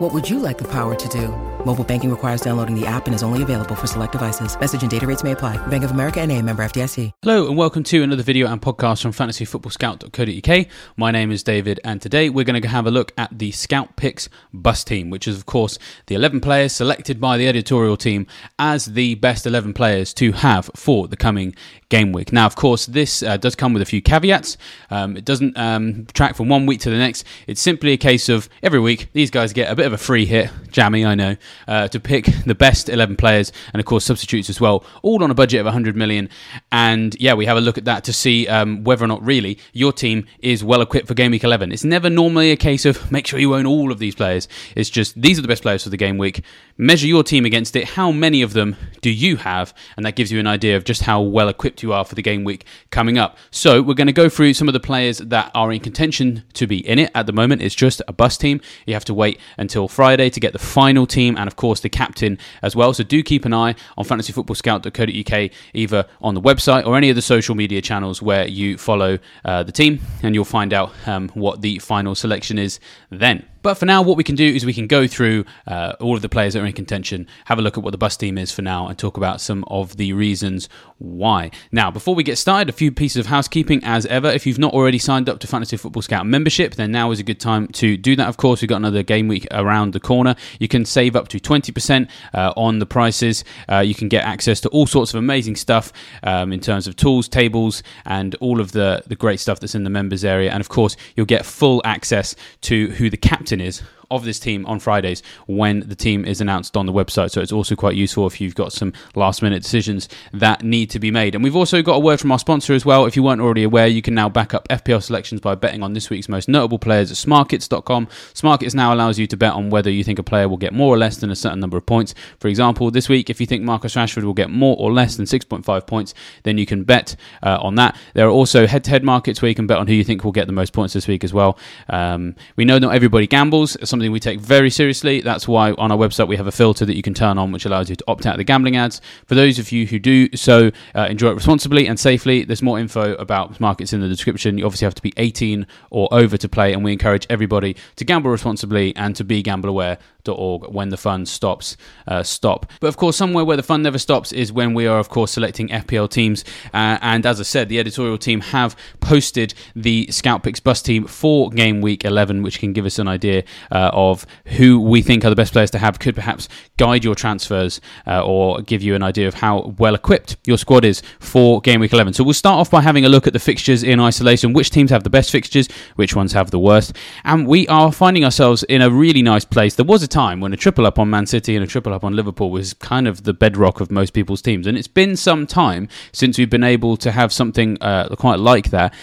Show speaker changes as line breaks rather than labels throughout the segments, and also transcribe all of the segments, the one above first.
What would you like the power to do? Mobile banking requires downloading the app and is only available for select devices. Message and data rates may apply. Bank of America and a member FDIC.
Hello and welcome to another video and podcast from fantasyfootballscout.co.uk. My name is David and today we're going to have a look at the Scout Picks bus team, which is of course the 11 players selected by the editorial team as the best 11 players to have for the coming game week. Now, of course, this uh, does come with a few caveats. Um, it doesn't um, track from one week to the next. It's simply a case of every week these guys get a bit of a free hit, jammy, I know, uh, to pick the best 11 players and, of course, substitutes as well, all on a budget of 100 million. And yeah, we have a look at that to see um, whether or not really your team is well equipped for game week 11. It's never normally a case of make sure you own all of these players. It's just these are the best players for the game week. Measure your team against it. How many of them do you have? And that gives you an idea of just how well equipped you are for the game week coming up. So we're going to go through some of the players that are in contention to be in it at the moment. It's just a bus team. You have to wait until Friday to get the final team and, of course, the captain as well. So do keep an eye on fantasyfootballscout.co.uk, either on the website or any of the social media channels where you follow uh, the team, and you'll find out um, what the final selection is then. But for now, what we can do is we can go through uh, all of the players that are in contention, have a look at what the bus team is for now, and talk about some of the reasons why. Now, before we get started, a few pieces of housekeeping as ever. If you've not already signed up to Fantasy Football Scout membership, then now is a good time to do that. Of course, we've got another game week around the corner. You can save up to 20% uh, on the prices. Uh, you can get access to all sorts of amazing stuff um, in terms of tools, tables, and all of the, the great stuff that's in the members area. And of course, you'll get full access to who the captain is of this team on Fridays when the team is announced on the website. So it's also quite useful if you've got some last minute decisions that need to be made. And we've also got a word from our sponsor as well. If you weren't already aware, you can now back up FPL selections by betting on this week's most notable players at smarkets.com. Smarkets now allows you to bet on whether you think a player will get more or less than a certain number of points. For example, this week, if you think Marcus Rashford will get more or less than 6.5 points, then you can bet uh, on that. There are also head to head markets where you can bet on who you think will get the most points this week as well. Um, we know not everybody gambles, it's something we take very seriously. That's why on our website we have a filter that you can turn on, which allows you to opt out of the gambling ads. For those of you who do so, uh, enjoy it responsibly and safely. There's more info about markets in the description. You obviously have to be 18 or over to play, and we encourage everybody to gamble responsibly and to be gamble aware org when the fun stops uh, stop but of course somewhere where the fun never stops is when we are of course selecting fpl teams uh, and as i said the editorial team have posted the scout picks bus team for game week 11 which can give us an idea uh, of who we think are the best players to have could perhaps guide your transfers uh, or give you an idea of how well equipped your squad is for game week 11 so we'll start off by having a look at the fixtures in isolation. Which teams have the best fixtures? Which ones have the worst? And we are finding ourselves in a really nice place. There was a time when a triple up on Man City and a triple up on Liverpool was kind of the bedrock of most people's teams. And it's been some time since we've been able to have something uh, quite like that.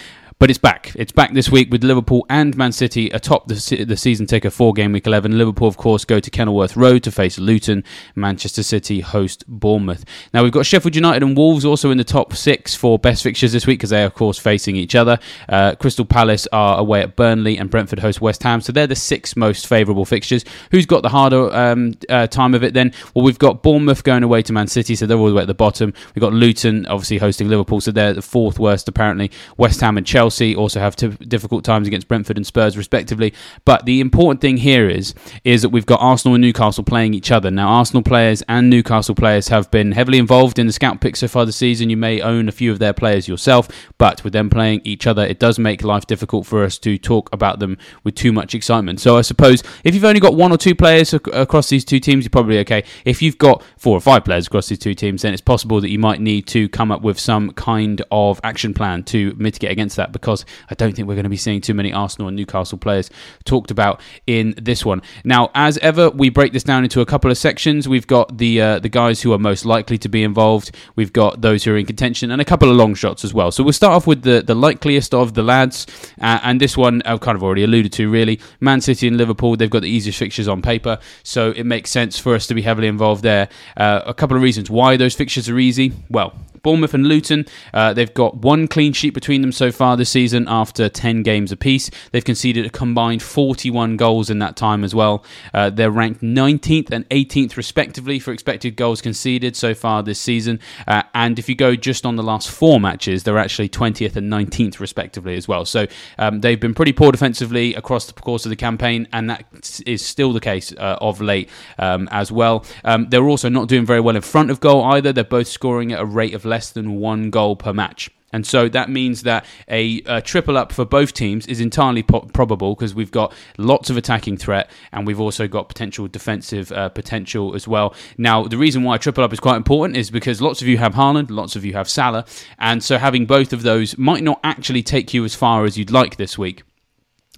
But it's back. It's back this week with Liverpool and Man City atop the, the season ticker for game week 11. Liverpool, of course, go to Kenilworth Road to face Luton. Manchester City host Bournemouth. Now, we've got Sheffield United and Wolves also in the top six for best fixtures this week because they are, of course, facing each other. Uh, Crystal Palace are away at Burnley and Brentford host West Ham. So they're the six most favourable fixtures. Who's got the harder um, uh, time of it then? Well, we've got Bournemouth going away to Man City, so they're all the way at the bottom. We've got Luton, obviously, hosting Liverpool, so they're the fourth worst, apparently. West Ham and Chelsea Chelsea also have t- difficult times against Brentford and Spurs, respectively. But the important thing here is is that we've got Arsenal and Newcastle playing each other. Now, Arsenal players and Newcastle players have been heavily involved in the scout pick so far this season. You may own a few of their players yourself, but with them playing each other, it does make life difficult for us to talk about them with too much excitement. So I suppose if you've only got one or two players ac- across these two teams, you're probably okay. If you've got four or five players across these two teams, then it's possible that you might need to come up with some kind of action plan to mitigate against that because I don't think we're going to be seeing too many Arsenal and Newcastle players talked about in this one. Now, as ever, we break this down into a couple of sections. We've got the uh, the guys who are most likely to be involved. We've got those who are in contention and a couple of long shots as well. So we'll start off with the, the likeliest of the lads, uh, and this one I've kind of already alluded to. Really, Man City and Liverpool, they've got the easiest fixtures on paper, so it makes sense for us to be heavily involved there. Uh, a couple of reasons why those fixtures are easy. Well, Bournemouth and Luton, uh, they've got one clean sheet between them so far this season after 10 games apiece. They've conceded a combined 41 goals in that time as well. Uh, they're ranked 19th and 18th, respectively, for expected goals conceded so far this season. Uh, and if you go just on the last four matches, they're actually 20th and 19th, respectively, as well. So um, they've been pretty poor defensively across the course of the campaign, and that is still the case uh, of late um, as well. Um, they're also not doing very well in front of goal either. They're both scoring at a rate of less than one goal per match. And so that means that a, a triple up for both teams is entirely po- probable because we've got lots of attacking threat and we've also got potential defensive uh, potential as well. Now, the reason why triple up is quite important is because lots of you have Haaland, lots of you have Salah, and so having both of those might not actually take you as far as you'd like this week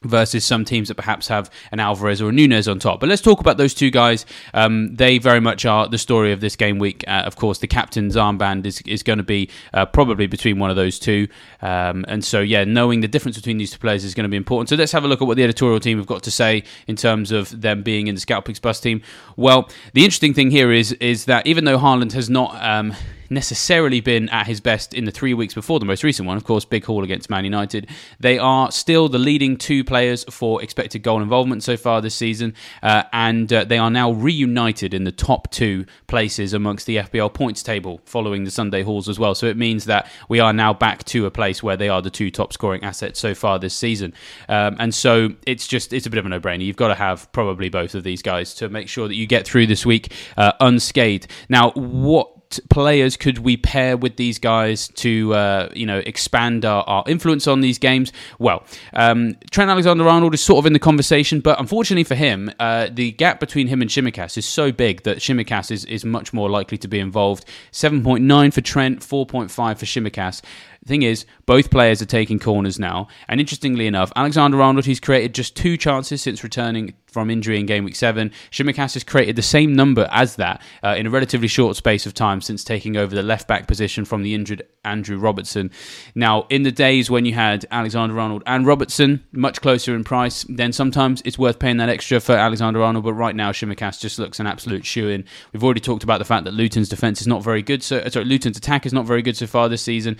versus some teams that perhaps have an Alvarez or a Nunez on top. But let's talk about those two guys. Um, they very much are the story of this game week. Uh, of course, the captain's armband is, is going to be uh, probably between one of those two. Um, and so, yeah, knowing the difference between these two players is going to be important. So let's have a look at what the editorial team have got to say in terms of them being in the Scout Picks Bus team. Well, the interesting thing here is is that even though Haaland has not um, necessarily been at his best in the three weeks before the most recent one, of course, big haul against Man United. They are still the leading two players for expected goal involvement so far this season, uh, and uh, they are now reunited in the top two places amongst the FPL points table following the Sunday hauls as well. So it means that we are now back to a place where they are the two top scoring assets so far this season. Um, and so it's just it's a bit of a no-brainer. You've got to have probably both of these guys to make sure that you get through this week uh, unscathed. Now, what players could we pair with these guys to uh, you know expand our, our, influence on these games? Well, um, Trent Alexander-Arnold is sort of in the conversation, but unfortunately for him, uh, the gap between him and Tsimikas is so big that Tsimikas is, is much more likely to be involved. Seven point nine for Trent, four point five for Tsimikas. Thing is, both players are taking corners now, and interestingly enough, Alexander Arnold, he's created just two chances since returning from injury in game week seven. Tsimikas has created the same number as that uh, in a relatively short space of time since taking over the left back position from the injured Andrew Robertson. Now, in the days when you had Alexander Arnold and Robertson much closer in price, then sometimes it's worth paying that extra for Alexander Arnold. But right now, Tsimikas just looks an absolute shoe in. We've already talked about the fact that Luton's defense is not very good. So, sorry, Luton's attack is not very good so far this season.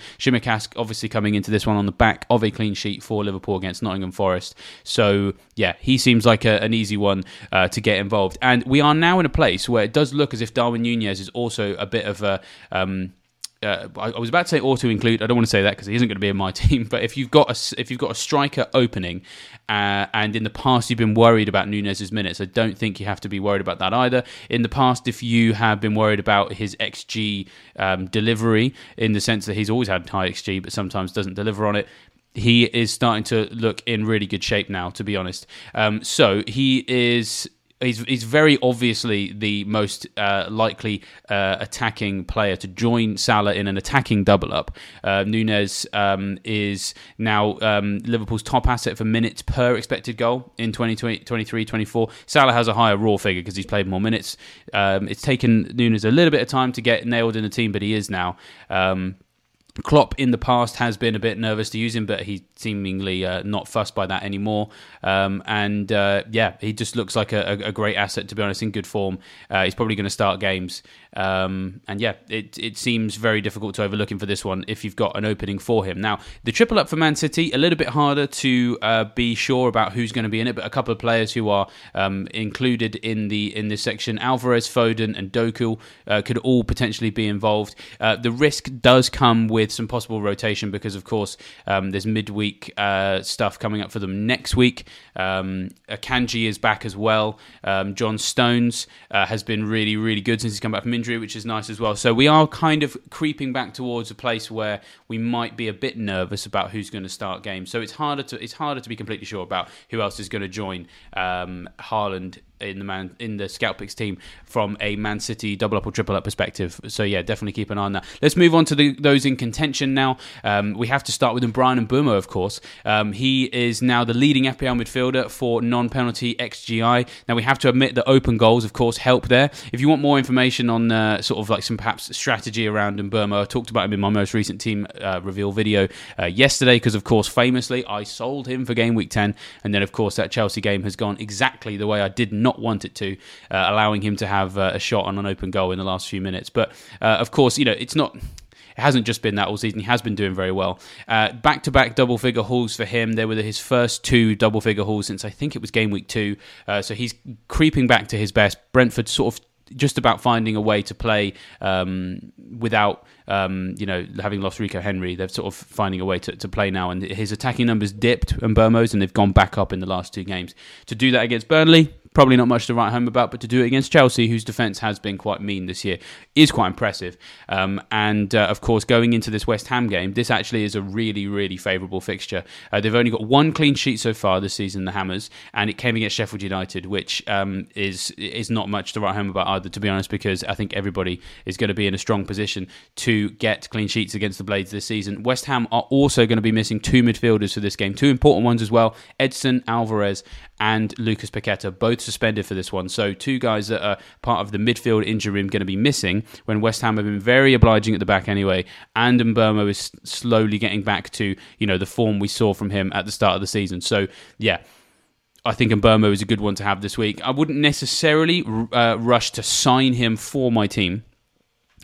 Obviously coming into this one on the back of a clean sheet for Liverpool against Nottingham Forest. So, yeah, he seems like a, an easy one uh, to get involved. And we are now in a place where it does look as if Darwin Nunez is also a bit of a. Um, uh, I, I was about to say auto include. I don't want to say that because he isn't going to be in my team. But if you've got a if you've got a striker opening, uh, and in the past you've been worried about Nunez's minutes, I don't think you have to be worried about that either. In the past, if you have been worried about his xG um, delivery, in the sense that he's always had high xG but sometimes doesn't deliver on it, he is starting to look in really good shape now, to be honest. Um, so he is he's he's very obviously the most uh, likely uh, attacking player to join Salah in an attacking double up. Uh, Nunez um, is now um, Liverpool's top asset for minutes per expected goal in 2023 24. Salah has a higher raw figure because he's played more minutes. Um, it's taken Nunez a little bit of time to get nailed in the team, but he is now. Um, Klopp in the past has been a bit nervous to use him, but he's seemingly uh, not fussed by that anymore. Um, and uh, yeah, he just looks like a, a, great asset, to be honest, in good form. Uh, he's probably going to start games. Um, and yeah, it, it seems very difficult to overlook him for this one if you've got an opening for him. Now, the triple up for Man City, a little bit harder to uh, be sure about who's going to be in it, but a couple of players who are um, included in the in this section, Alvarez, Foden, and Doku, uh, could all potentially be involved. Uh, the risk does come with some possible rotation because, of course, um, there's midweek midweek uh, stuff coming up for them next week. Um, Akanji is back as well. Um, John Stones uh, has been really, really good since he's come back from injury, which is nice as well. So we are kind of creeping back towards a place where we might be a bit nervous about who's going to start games. So it's harder to it's harder to be completely sure about who else is going to join um, in the man in the scout picks team from a Man City double up or triple up perspective. So yeah, definitely keep an eye on that. Let's move on to the, those in contention now. Um, we have to start with Bryan and Mbeumo, of course. Um, he is now the leading FPL midfielder for non-penalty XGI. Now we have to admit that open goals, of course, help there. If you want more information on uh, sort of like some perhaps strategy around Mbeumo, I talked about him in my most recent team uh, reveal video uh, yesterday because, of course, famously I sold him for game week ten, and then of course that Chelsea game has gone exactly the way I did not want it to, uh, allowing him to have uh, a shot on an open goal in the last few minutes. But uh, of course, you know, it's not. It hasn't just been that all season. He has been doing very well. Back to back double figure hauls for him. They were his first two double figure hauls since I think it was game week two. Uh, so he's creeping back to his best. Brentford sort of just about finding a way to play um, without um, you know having lost Rico Henry. They're sort of finding a way to, to play now, and his attacking numbers dipped and Mbeumo's, and they've gone back up in the last two games. To do that against Burnley, probably not much to write home about, but to do it against Chelsea, whose defence has been quite mean this year, is quite impressive. Um, and uh, of course, going into this West Ham game, this actually is a really, really favourable fixture. Uh, they've only got one clean sheet so far this season, the Hammers, and it came against Sheffield United, which um, is is not much to write home about either, to be honest, because I think everybody is going to be in a strong position to get clean sheets against the Blades this season. West Ham are also going to be missing two midfielders for this game, two important ones as well: Edson Alvarez and Lucas Paqueta, both suspended for this one. So two guys that are part of the midfield injury room going to be missing when West Ham have been very obliging at the back anyway. And Mbeumo is slowly getting back to you know the form we saw from him at the start of the season. So yeah. I think Mbeumo is a good one to have this week. I wouldn't necessarily uh, rush to sign him for my team.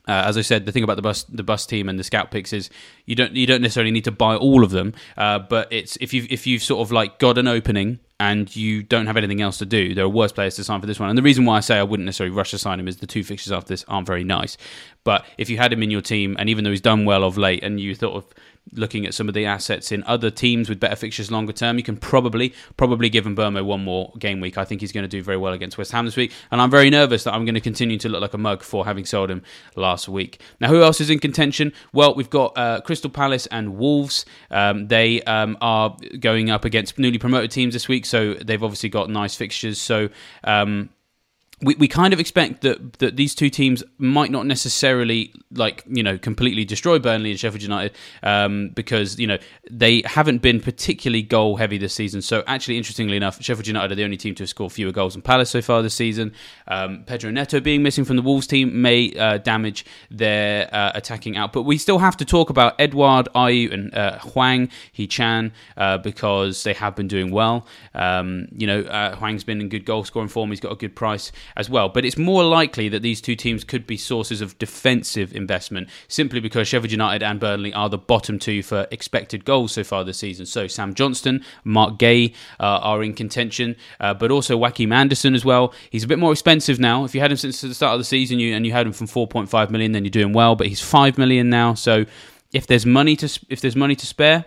Uh, as I said, the thing about the bus the bus team and the scout picks is you don't you don't necessarily need to buy all of them, uh, but it's if you if you've sort of like got an opening and you don't have anything else to do, there are worse players to sign for this one. And the reason why I say I wouldn't necessarily rush to sign him is the two fixtures after this aren't very nice. But if you had him in your team, and even though he's done well of late, and you thought of looking at some of the assets in other teams with better fixtures longer term, you can probably probably give Mbeumo one more game week. I think he's going to do very well against West Ham this week, and I'm very nervous that I'm going to continue to look like a mug for having sold him last week. Now, who else is in contention? Well, we've got uh, Crystal Palace and Wolves. Um, they um, are going up against newly promoted teams this week, so they've obviously got nice fixtures. So. Um, we, we kind of expect that that these two teams might not necessarily like you know completely destroy Burnley and Sheffield United um, because you know they haven't been particularly goal heavy this season. So actually, interestingly enough, Sheffield United are the only team to score fewer goals than Palace so far this season. Um, Pedro Neto being missing from the Wolves team may uh, damage their uh, attacking output. But we still have to talk about Edouard, Ayew and uh, Hwang Hee-chan uh, because they have been doing well. Um, you know, uh, Hwang's been in good goal scoring form. He's got a good price as well. But it's more likely that these two teams could be sources of defensive investment simply because Sheffield United and Burnley are the bottom two for expected goals so far this season. So Sam Johnston, Marc Guéhi uh, are in contention, uh, but also Joachim Andersen as well. He's a bit more expensive now. If you had him since the start of the season you, and you had him from 4.5 million, then you're doing well. But he's 5 million now. So if there's money to if there's money to spare,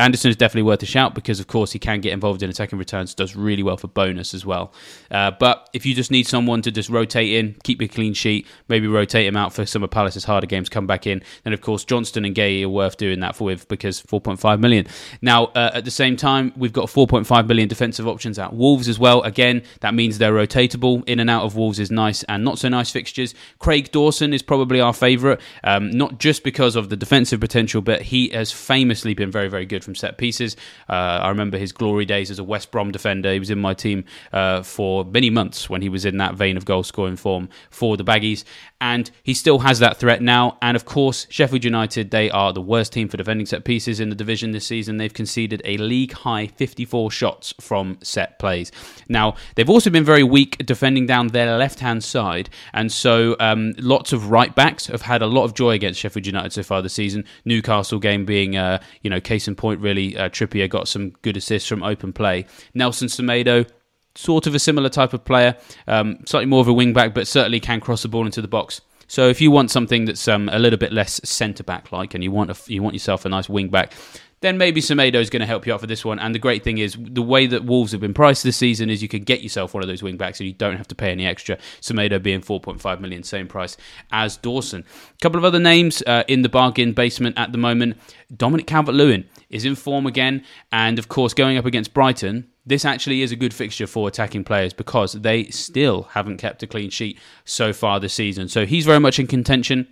Andersen is definitely worth a shout because, of course, he can get involved in attacking returns, does really well for bonus as well. Uh, but if you just need someone to just rotate in, keep a clean sheet, maybe rotate him out for some of Palace's harder games, come back in, then, of course, Johnston and Guéhi are worth doing that for with because 4.5 million. Now, uh, at the same time, we've got 4.5 million defensive options at Wolves as well. Again, that means they're rotatable. In and out of Wolves is nice and not so nice fixtures. Craig Dawson is probably our favourite, um, not just because of the defensive potential, but he has famously been very, very good from set pieces. Uh, I remember his glory days as a West Brom defender. He was in my team uh, for many months when he was in that vein of goal scoring form for the Baggies. And he still has that threat now. And of course, Sheffield United, they are the worst team for defending set pieces in the division this season. They've conceded a league high 54 shots from set plays. Now, they've also been very weak defending down their left hand side. And so um, lots of right backs have had a lot of joy against Sheffield United so far this season. Newcastle game being, uh, you know, case in point, really. Uh, Trippier got some good assists from open play. Nelson Semedo, sort of a similar type of player, um, slightly more of a wing back, but certainly can cross the ball into the box. So if you want something that's um, a little bit less centre back like, and you want a, you want yourself a nice wing back, then maybe Semedo is going to help you out for this one. And the great thing is, the way that Wolves have been priced this season is you can get yourself one of those wing backs and you don't have to pay any extra. Semedo being 4.5 million, same price as Dawson. A couple of other names uh, in the bargain basement at the moment. Dominic Calvert Lewin is in form again. And of course, going up against Brighton, this actually is a good fixture for attacking players because they still haven't kept a clean sheet so far this season. So he's very much in contention.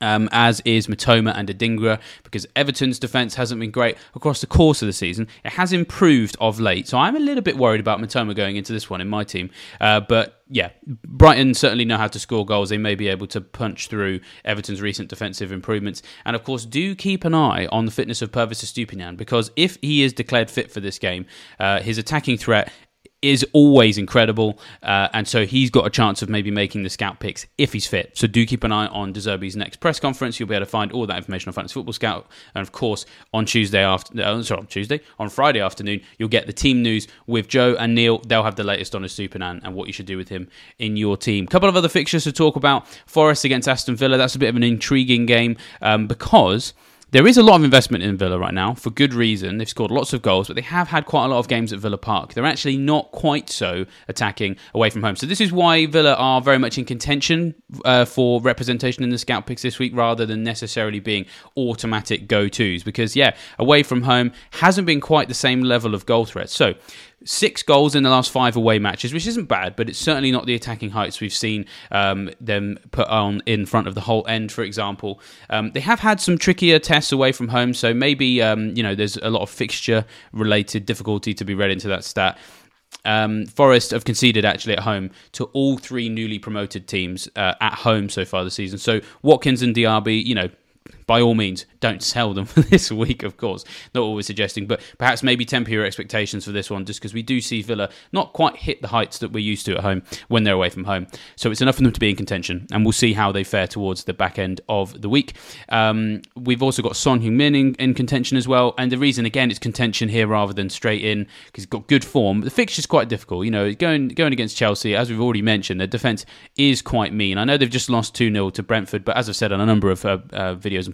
Um, as is Mitoma and Adingra, because Everton's defence hasn't been great across the course of the season. It has improved of late, so I'm a little bit worried about Mitoma going into this one in my team. Uh, but yeah, Brighton certainly know how to score goals. They may be able to punch through Everton's recent defensive improvements. And of course, do keep an eye on the fitness of Pervis Estupiñán, because if he is declared fit for this game, uh, his attacking threat is always incredible, uh, and so he's got a chance of maybe making the scout picks if he's fit. So do keep an eye on De Zerbi's next press conference. You'll be able to find all that information on Fantasy Football Scout, and of course on Tuesday after, uh, sorry, on Tuesday, on Friday afternoon, you'll get the team news with Joe and Neil. They'll have the latest on Estupiñán and what you should do with him in your team. A couple of other fixtures to talk about: Forest against Aston Villa. That's a bit of an intriguing game um, because there is a lot of investment in Villa right now for good reason. They've scored lots of goals, but they have had quite a lot of games at Villa Park. They're actually not quite so attacking away from home. So this is why Villa are very much in contention uh, for representation in the scout picks this week, rather than necessarily being automatic go tos. Because yeah, away from home hasn't been quite the same level of goal threat. So six goals in the last five away matches, which isn't bad, but it's certainly not the attacking heights we've seen um, them put on in front of the Holte End, for example. Um, they have had some trickier tests away from home, so maybe um, you know there's a lot of fixture related difficulty to be read into that stat. Um, Forest have conceded actually at home to all three newly promoted teams uh, at home so far this season. So Watkins and Diaby, you know, by all means, don't sell them for this week, of course. Not what we're suggesting, but perhaps maybe temper your expectations for this one, just because we do see Villa not quite hit the heights that we're used to at home when they're away from home. So it's enough for them to be in contention, and we'll see how they fare towards the back end of the week. Um, we've also got Son Heung-min in, in, contention as well, and the reason again it's contention here rather than straight in because he's got good form. The fixture's quite difficult, you know, going going against Chelsea, as we've already mentioned, their defence is quite mean. I know they've just lost 2 0 to Brentford, but as I've said on a number of uh, uh, videos and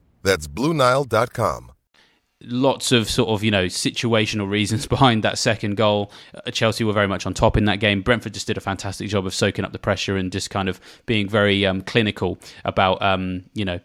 That's BlueNile.com
lots of sort of you know situational reasons behind that second goal. Uh, Chelsea were very much on top in that game. Brentford just did a fantastic job of soaking up the pressure and just kind of being very um, clinical about um, you know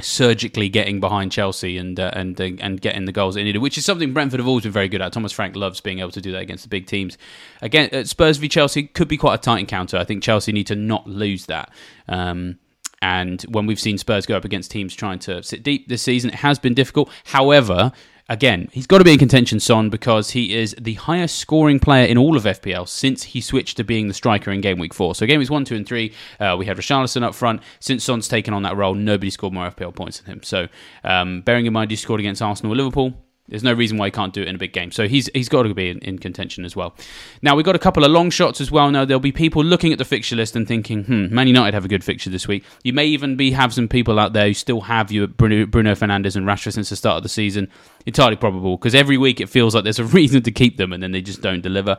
surgically getting behind Chelsea and uh, and uh, and getting the goals it needed, which is something Brentford have always been very good at. Thomas Frank loves being able to do that against the big teams. Again, Spurs v Chelsea could be quite a tight encounter. I think Chelsea need to not lose that. Um, and when we've seen Spurs go up against teams trying to sit deep this season, it has been difficult. However, again, he's got to be in contention, Son, because he is the highest scoring player in all of FPL since he switched to being the striker in game week four. So, game weeks one, two, and three, uh, we had Richarlison up front. Since Son's taken on that role, nobody scored more FPL points than him. So, um, bearing in mind he scored against Arsenal Liverpool, There's no reason why he can't do it in a big game. So he's he's got to be in, in contention as well. Now we've got a couple of long shots as well. Now there'll be people looking at the fixture list and thinking, hmm, Man United have a good fixture this week. You may even be have some people out there who still have your Bruno, Bruno Fernandes and Rashford since the start of the season. Entirely probable because every week it feels like there's a reason to keep them and then they just don't deliver.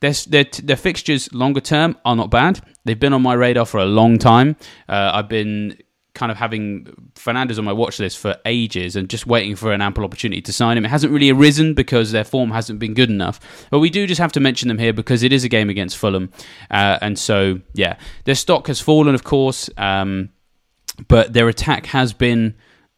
Their, their, their fixtures longer term are not bad. They've been on my radar for a long time. Uh, I've been kind of having Fernandes on my watch list for ages and just waiting for an ample opportunity to sign him. It hasn't really arisen because their form hasn't been good enough. But we do just have to mention them here because it is a game against Fulham. Uh, and so, yeah, their stock has fallen, of course, um, but their attack has been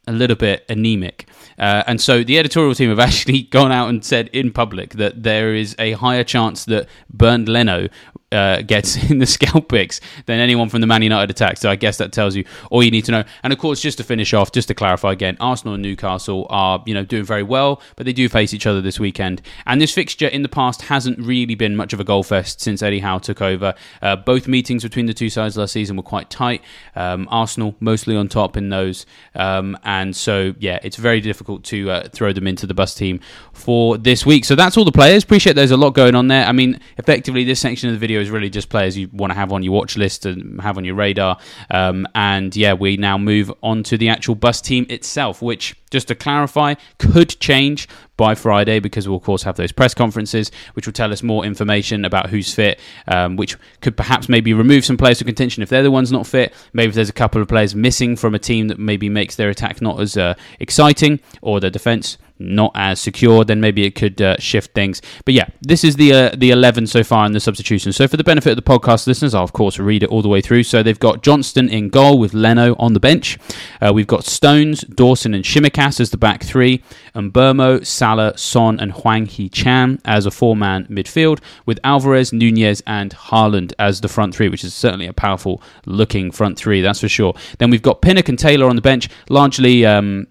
a little bit anemic. Uh, and so the editorial team have actually gone out and said in public that there is a higher chance that Bernd Leno uh, gets in the scout picks than anyone from the Man United attack. So I guess that tells you all you need to know. And of course, just to finish off, just to clarify again, Arsenal and Newcastle are you know doing very well, but they do face each other this weekend. And this fixture in the past hasn't really been much of a goal fest since Eddie Howe took over. Uh, both meetings between the two sides last season were quite tight. Um, Arsenal mostly on top in those, um, and so yeah, it's very difficult to uh, throw them into the bus team for this week. So that's all the players. Appreciate there's a lot going on there. I mean, effectively, this section of the video is really just players you want to have on your watch list and have on your radar. Um, and yeah, we now move on to the actual bus team itself, which, just to clarify, could change by Friday because we'll, of course, have those press conferences, which will tell us more information about who's fit, um, which could perhaps maybe remove some players from contention if they're the ones not fit. Maybe if there's a couple of players missing from a team that maybe makes their attack not as uh, exciting or their defense not as secure, then maybe it could uh, shift things. But yeah, this is the uh, the 11 so far in the substitution. So for the benefit of the podcast listeners, I'll of course read it all the way through. So they've got Johnston in goal with Leno on the bench. Uh, we've got Stones, Dawson, and Tsimikas as the back three, and Mbeumo, Salah, Son, and Hwang Hee-chan as a four-man midfield, with Alvarez, Nunez, and Haaland as the front three, which is certainly a powerful looking front three, that's for sure. Then we've got Pinnock and Taylor on the bench, largely. Um,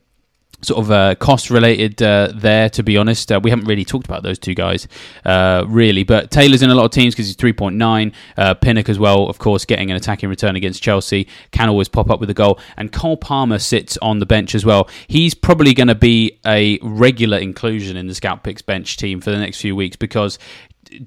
sort of uh, cost related uh, there. To be honest, uh, we haven't really talked about those two guys uh, really, but Taylor's in a lot of teams because he's three point nine. Uh, Pinnock as well, of course, getting an attacking return against Chelsea can always pop up with a goal. And Cole Palmer sits on the bench as well. He's probably going to be a regular inclusion in the Scout Picks bench team for the next few weeks because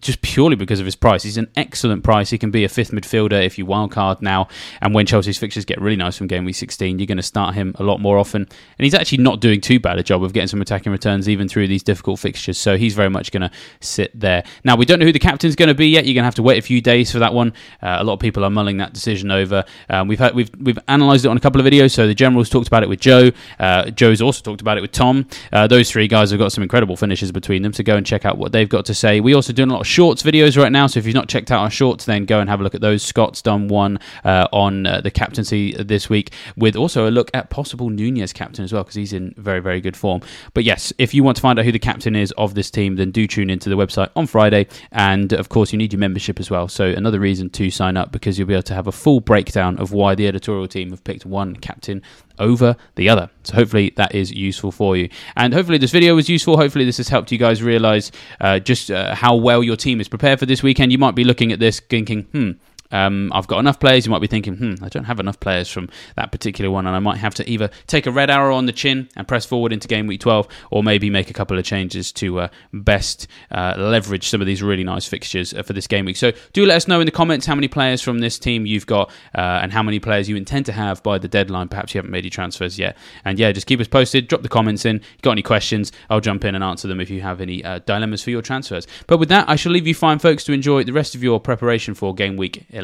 just purely because of his price. He's an excellent price. He can be a fifth midfielder if you wildcard now. And when Chelsea's fixtures get really nice from game week 16, you're going to start him a lot more often. And he's actually not doing too bad a job of getting some attacking returns even through these difficult fixtures. So he's very much going to sit there. Now, we don't know who the captain's going to be yet. You're going to have to wait a few days for that one. Uh, a lot of people are mulling that decision over. Um, we've had, we've we've analysed it on a couple of videos. So the generals talked about it with Joe. Uh, Joe's also talked about it with Tom. Uh, those three guys have got some incredible finishes between them. So go and check out what they've got to say. We also do lot of shorts videos right now. So if you've not checked out our shorts, then go and have a look at those. Scott's done one uh, on uh, the captaincy this week, with also a look at possible Nunez captain as well, because he's in very, very good form. But yes, if you want to find out who the captain is of this team, then do tune into the website on Friday. And of course, you need your membership as well. So another reason to sign up because you'll be able to have a full breakdown of why the editorial team have picked one captain over the other. So hopefully that is useful for you. And hopefully this video was useful. Hopefully this has helped you guys realize uh, just uh, how well your team is prepared for this weekend. You might be looking at this thinking, hmm, um, I've got enough players. You might be thinking, hmm, I don't have enough players from that particular one, and I might have to either take a red arrow on the chin and press forward into game week 12, or maybe make a couple of changes to uh, best uh, leverage some of these really nice fixtures uh, for this game week. So do let us know in the comments how many players from this team you've got uh, and how many players you intend to have by the deadline. Perhaps you haven't made your transfers yet. And yeah, just keep us posted. Drop the comments in. Got any questions, I'll jump in and answer them if you have any uh, dilemmas for your transfers. But with that, I shall leave you fine, folks, to enjoy the rest of your preparation for game week 11,